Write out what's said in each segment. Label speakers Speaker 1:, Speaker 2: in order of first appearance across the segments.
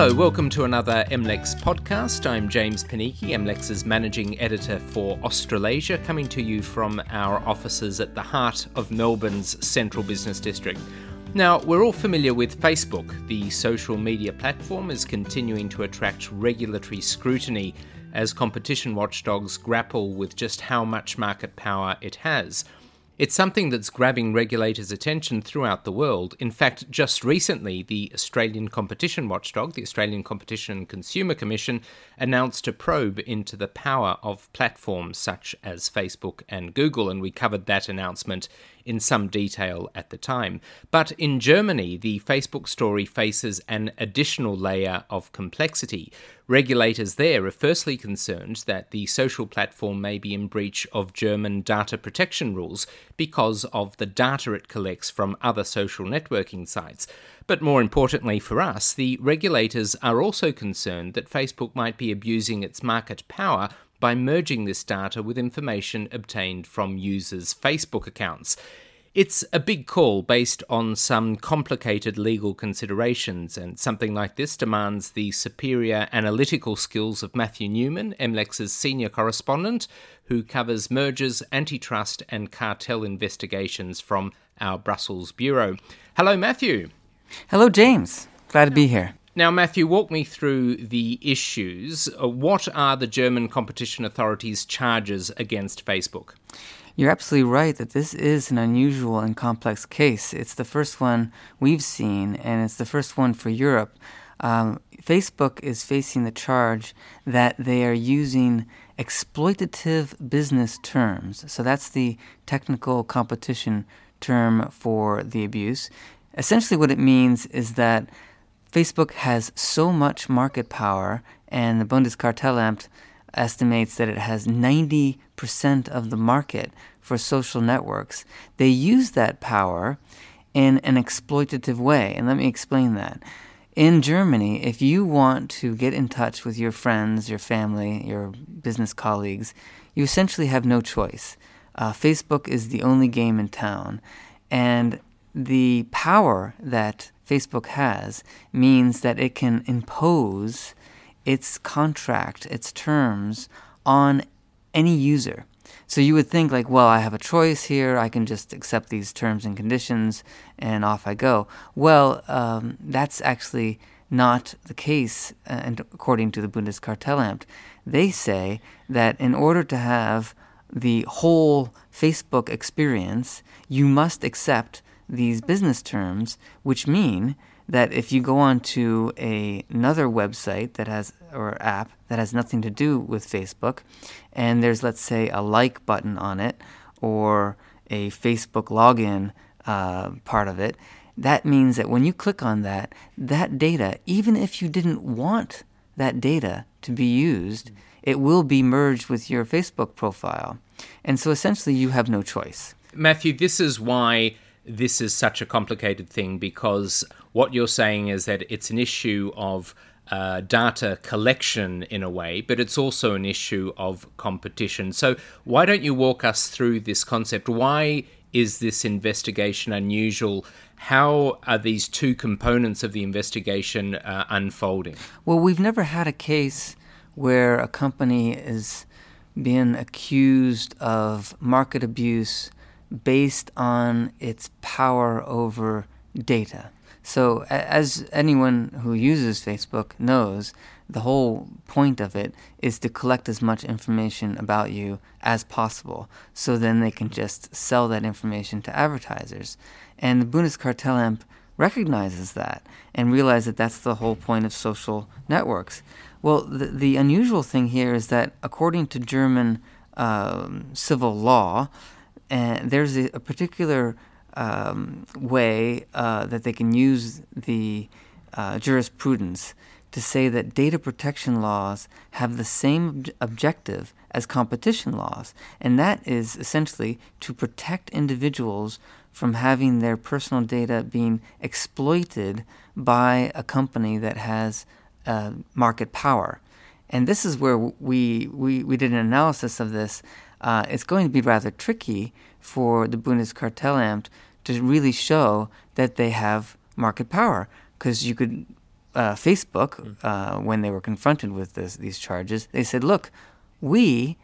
Speaker 1: Hello, welcome to another MLEX podcast. I'm James Panichi, MLEX's managing editor for Australasia, coming to you from our offices at the heart of Melbourne's central business district. Now, we're all familiar with Facebook. The social media platform is continuing to attract regulatory scrutiny as competition watchdogs grapple with just how much market power it has. It's something that's grabbing regulators' attention throughout the world. In fact, just recently, the Australian competition watchdog, the Australian Competition and Consumer Commission, announced a probe into the power of platforms such as Facebook and Google, and we covered that announcement in some detail at the time. But in Germany, the Facebook story faces an additional layer of complexity. Regulators there are firstly concerned that the social platform may be in breach of German data protection rules because of the data it collects from other social networking sites. But more importantly for us, the regulators are also concerned that Facebook might be abusing its market power by merging this data with information obtained from users' Facebook accounts. It's a big call based on some complicated legal considerations, and something like this demands the superior analytical skills of Matthew Newman, MLEX's senior correspondent, who covers mergers, antitrust, and cartel investigations from our Brussels bureau. Hello, Matthew.
Speaker 2: Hello, James. Glad to be here.
Speaker 1: Now, Matthew, walk me through the issues. Uh, what are the German competition authorities' charges against Facebook?
Speaker 2: You're absolutely right that this is an unusual and complex case. It's the first one we've seen, and it's the first one for Europe. Um, Facebook is facing the charge that they are using exploitative business terms. So that's the technical competition term for the abuse. Essentially, what it means is that Facebook has so much market power, and the Bundeskartellamt estimates that it has 90% of the market for social networks. They use that power in an exploitative way. And let me explain that. In Germany, if you want to get in touch with your friends, your family, your business colleagues, you essentially have no choice. Uh, Facebook is the only game in town. And the power that Facebook has means that it can impose its contract, its terms on any user. So you would think, like, well, I have a choice here. I can just accept these terms and conditions and off I go. Well, um, that's actually not the case, uh, and according to the Bundeskartellamt. They say that in order to have the whole Facebook experience, you must accept these business terms, which mean that if you go on to a, another website that has or app that has nothing to do with Facebook, and there's let's say a like button on it or a Facebook login uh, part of it, that means that when you click on that, that data, even if you didn't want that data to be used, it will be merged with your Facebook profile. And so essentially, you have no choice.
Speaker 1: Matthew, this is why this is such a complicated thing because what you're saying is that it's an issue of uh, data collection in a way, but it's also an issue of competition. So, why don't you walk us through this concept? Why is this investigation unusual? How are these two components of the investigation uh, unfolding?
Speaker 2: Well, we've never had a case where a company is being accused of market abuse based on its power over data. So, as anyone who uses Facebook knows, the whole point of it is to collect as much information about you as possible so then they can just sell that information to advertisers. And the Bundeskartellamt recognizes that and realizes that that's the whole point of social networks. Well, the, the unusual thing here is that according to German um, civil law, and there's a, a particular um, way uh, that they can use the uh, jurisprudence to say that data protection laws have the same ob- objective as competition laws, and that is essentially to protect individuals from having their personal data being exploited by a company that has uh, market power. And this is where we, we, we did an analysis of this uh, it's going to be rather tricky for the Bundeskartellamt to really show that they have market power because you could uh, Facebook, uh, when they were confronted with this, these charges, they said, look, we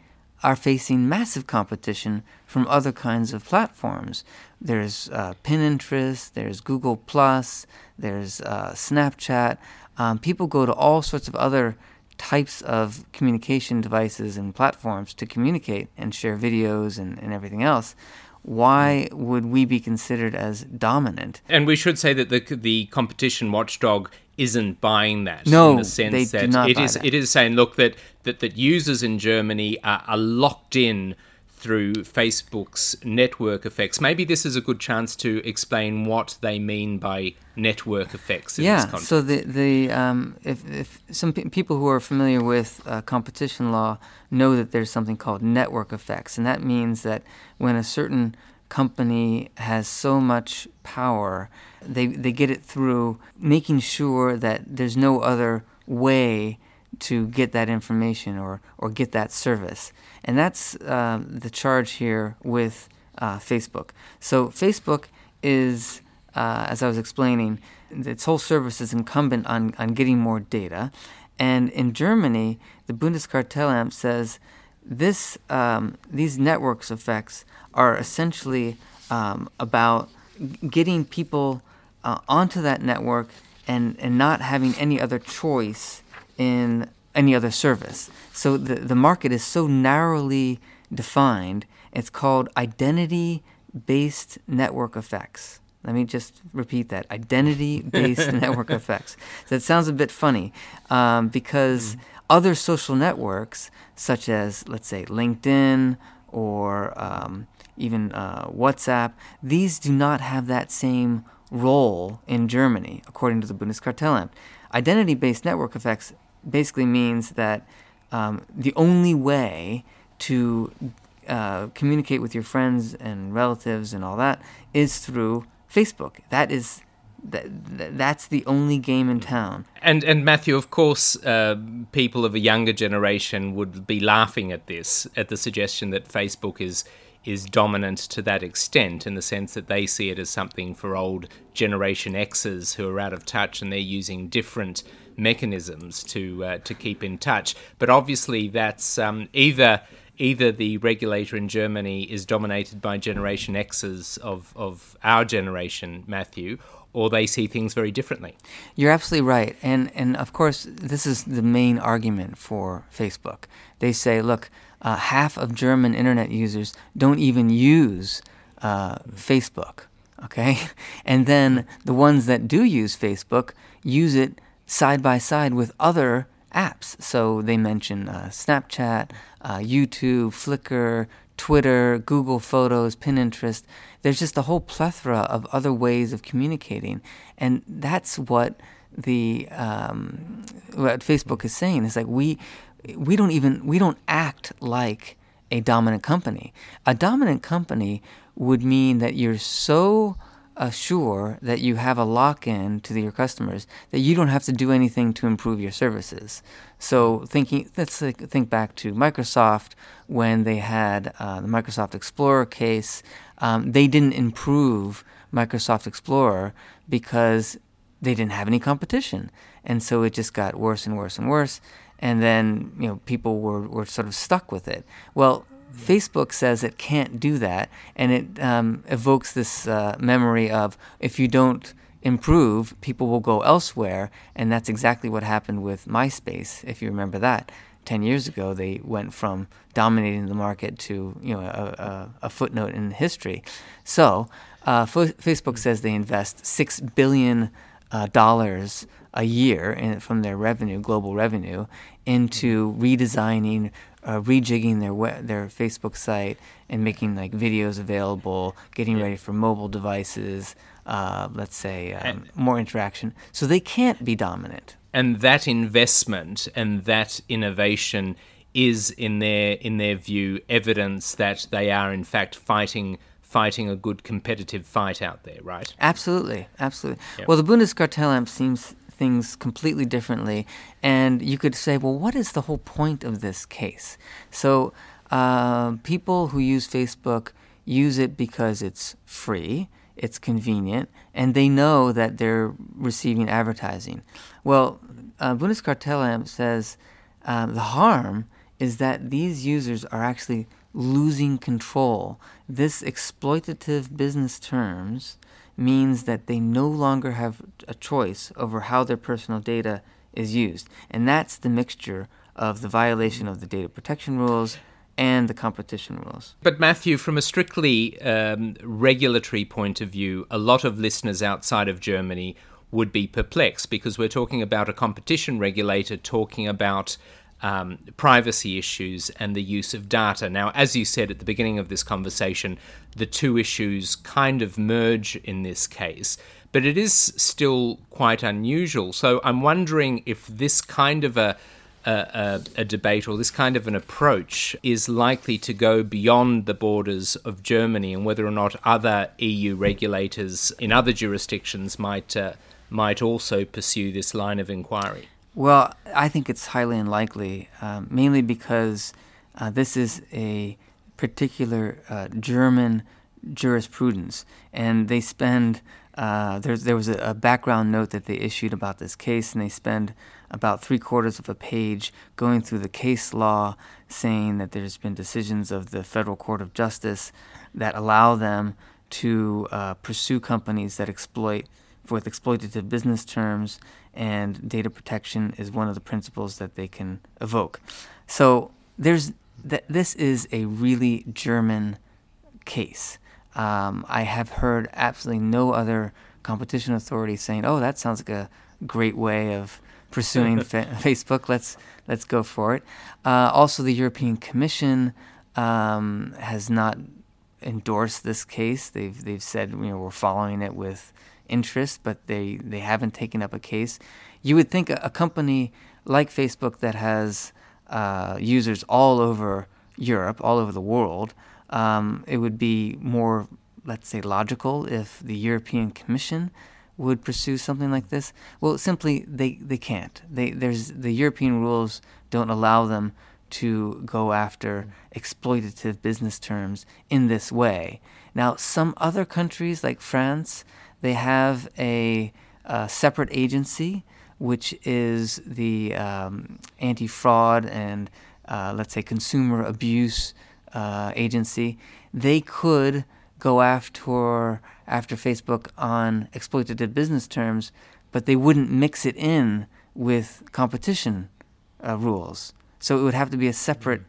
Speaker 2: are facing massive competition from other kinds of platforms. There's uh, Pinterest, there's Google Plus, there's uh, Snapchat. Um, people go to all sorts of other types of communication devices and platforms to communicate and share videos and, and everything else why would we be considered as dominant?
Speaker 1: And we should say that the the competition watchdog isn't buying that.
Speaker 2: No,
Speaker 1: in the sense
Speaker 2: they
Speaker 1: that
Speaker 2: do not
Speaker 1: it is
Speaker 2: that.
Speaker 1: it is saying, look, that that, that users in Germany are, are locked in through Facebook's network effects. Maybe this is a good chance to explain what they mean by network effects in
Speaker 2: yeah.
Speaker 1: context.
Speaker 2: So the the um, if if some pe- people who are familiar with uh, competition law know that there's something called network effects, and that means that when a certain company has so much power, they they get it through making sure that there's no other way to get that information or, or get that service. And that's uh, the charge here with uh, Facebook. So, Facebook is, uh, as I was explaining, its whole service is incumbent on, on getting more data. And in Germany, the Bundeskartellamt says this, um, these networks effects are essentially um, about getting people uh, onto that network and, and not having any other choice in any other service. So the, the market is so narrowly defined, it's called identity based network effects. Let me just repeat that identity based network effects. That sounds a bit funny um, because other social networks, such as, let's say, LinkedIn or um, even uh, WhatsApp, these do not have that same role in Germany, according to the Bundeskartellamt. Identity based network effects basically means that um, the only way to uh, communicate with your friends and relatives and all that is through Facebook. That is that, that's the only game in town.
Speaker 1: And and Matthew, of course, uh, people of a younger generation would be laughing at this, at the suggestion that Facebook is is dominant to that extent, in the sense that they see it as something for old Generation X's who are out of touch and they're using different mechanisms to uh, to keep in touch. But obviously, that's um, either either the regulator in Germany is dominated by Generation X's of of our generation, Matthew, or they see things very differently.
Speaker 2: You're absolutely right, and and of course, this is the main argument for Facebook. They say, look, uh, half of German internet users don't even use uh, Facebook. Okay, and then the ones that do use Facebook use it side by side with other apps. So they mention uh, Snapchat, uh, YouTube, Flickr, Twitter, Google Photos, Pinterest. There's just a whole plethora of other ways of communicating, and that's what the um, what Facebook is saying. Is like we we don't even we don't act like a dominant company. A dominant company would mean that you're so sure that you have a lock-in to the, your customers that you don't have to do anything to improve your services. So thinking, let's think back to Microsoft when they had uh, the Microsoft Explorer case. Um, they didn't improve Microsoft Explorer because they didn't have any competition, and so it just got worse and worse and worse. And then you know people were, were sort of stuck with it. Well, Facebook says it can't do that, and it um, evokes this uh, memory of if you don't improve, people will go elsewhere, and that's exactly what happened with MySpace. If you remember that, ten years ago, they went from dominating the market to you know a, a, a footnote in history. So, uh, F- Facebook says they invest six billion uh, dollars a year in, from their revenue, global revenue, into redesigning, uh, rejigging their we- their Facebook site and making like videos available, getting ready for mobile devices. Uh, let's say um, more interaction. So they can't be dominant.
Speaker 1: and that investment and that innovation is in their in their view evidence that they are in fact fighting fighting a good competitive fight out there right
Speaker 2: Absolutely, absolutely.
Speaker 1: Yep.
Speaker 2: Well, the Bundeskartellamt seems things completely differently, and you could say, well, what is the whole point of this case? So, uh, people who use Facebook use it because it's free. it's convenient, and they know that they're receiving advertising. Well, uh, Bundeskartellamt says uh, the harm is that these users are actually losing control. This exploitative business terms means that they no longer have a choice over how their personal data is used. And that's the mixture of the violation of the data protection rules and the competition rules.
Speaker 1: But, Matthew, from a strictly um, regulatory point of view, a lot of listeners outside of Germany would be perplexed because we're talking about a competition regulator talking about um, privacy issues and the use of data. Now, as you said at the beginning of this conversation, the two issues kind of merge in this case, but it is still quite unusual. So I'm wondering if this kind of a a, a, debate or this kind of an approach is likely to go beyond the borders of Germany and whether or not other EU regulators in other jurisdictions might uh, might also pursue this line of inquiry.
Speaker 2: Well, I think it's highly unlikely, um, mainly because uh, this is a particular uh, German jurisprudence, and they spend. Uh, there, there was a, a, background note that they issued about this case, and they spend about three quarters of a page going through the case law, saying that there's been decisions of the Federal Court of Justice that allow them to uh, pursue companies that exploit with exploitative business terms, and data protection is one of the principles that they can evoke. So there's th- this is a really German case. Um, I have heard absolutely no other competition authority saying, "Oh, that sounds like a great way of pursuing fa- Facebook. Let's let's go for it." Uh, also, the European Commission um, has not endorsed this case. They've they've said you know we're following it with interest, but they, they haven't taken up a case. You would think a, a company like Facebook that has uh, users all over Europe, all over the world, um, it would be more, let's say, logical if the European Commission would pursue something like this. Well, simply they, they can't. They, there's the European rules don't allow them to go after exploitative business terms in this way. Now, some other countries like France they have a, a separate agency, which is the um, anti fraud and, uh, let's say, consumer abuse uh, agency. They could go after, after Facebook on exploitative business terms, but they wouldn't mix it in with competition uh, rules. So it would have to be a separate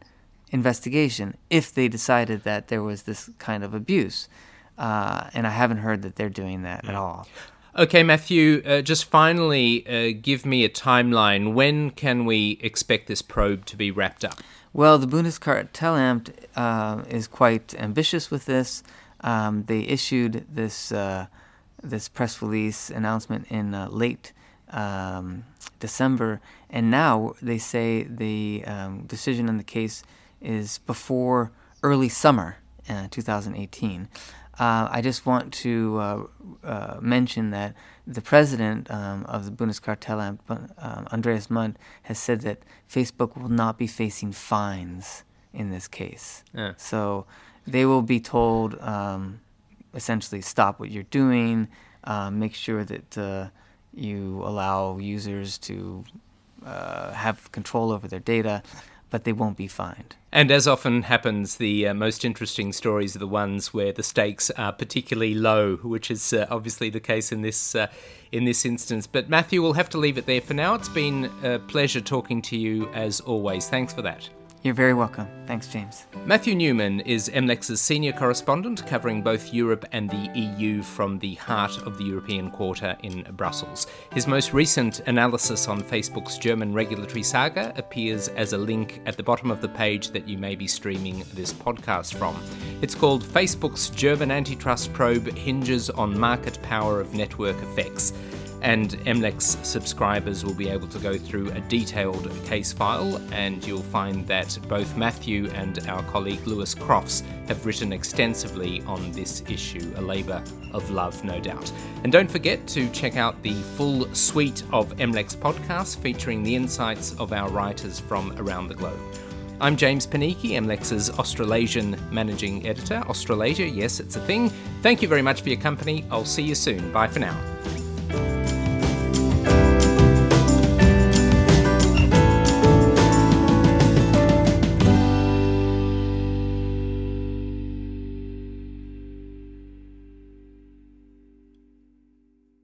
Speaker 2: investigation if they decided that there was this kind of abuse. Uh, and I haven't heard that they're doing that at all.
Speaker 1: Okay, Matthew, uh, just finally uh, give me a timeline. When can we expect this probe to be wrapped up?
Speaker 2: Well, the Bundeskartellamt uh, is quite ambitious with this. Um, they issued this uh, this press release announcement in uh, late um, December, and now they say the um, decision on the case is before early summer uh, 2018. Uh, I just want to uh, uh, mention that the president um, of the Bundeskartellamt, um, Andreas Mundt, has said that Facebook will not be facing fines in this case. Yeah. So they will be told um, essentially stop what you're doing, uh, make sure that uh, you allow users to uh, have control over their data but they won't be fined.
Speaker 1: And as often happens, the uh, most interesting stories are the ones where the stakes are particularly low, which is uh, obviously the case in this uh, in this instance. But Matthew, we'll have to leave it there for now. It's been a pleasure talking to you as always. Thanks for that.
Speaker 2: You're very welcome. Thanks, James.
Speaker 1: Matthew Newman is MLEX's senior correspondent covering both Europe and the EU from the heart of the European Quarter in Brussels. His most recent analysis on Facebook's German regulatory saga appears as a link at the bottom of the page that you may be streaming this podcast from. It's called Facebook's German Antitrust Probe Hinges on Market Power of Network Effects and MLEX subscribers will be able to go through a detailed case file, and you'll find that both Matthew and our colleague Lewis Crofts have written extensively on this issue, a labour of love, no doubt. And don't forget to check out the full suite of MLEX podcasts featuring the insights of our writers from around the globe. I'm James Panichi, MLEX's Australasian Managing Editor. Australasia, yes, it's a thing. Thank you very much for your company. I'll see you soon. Bye for now.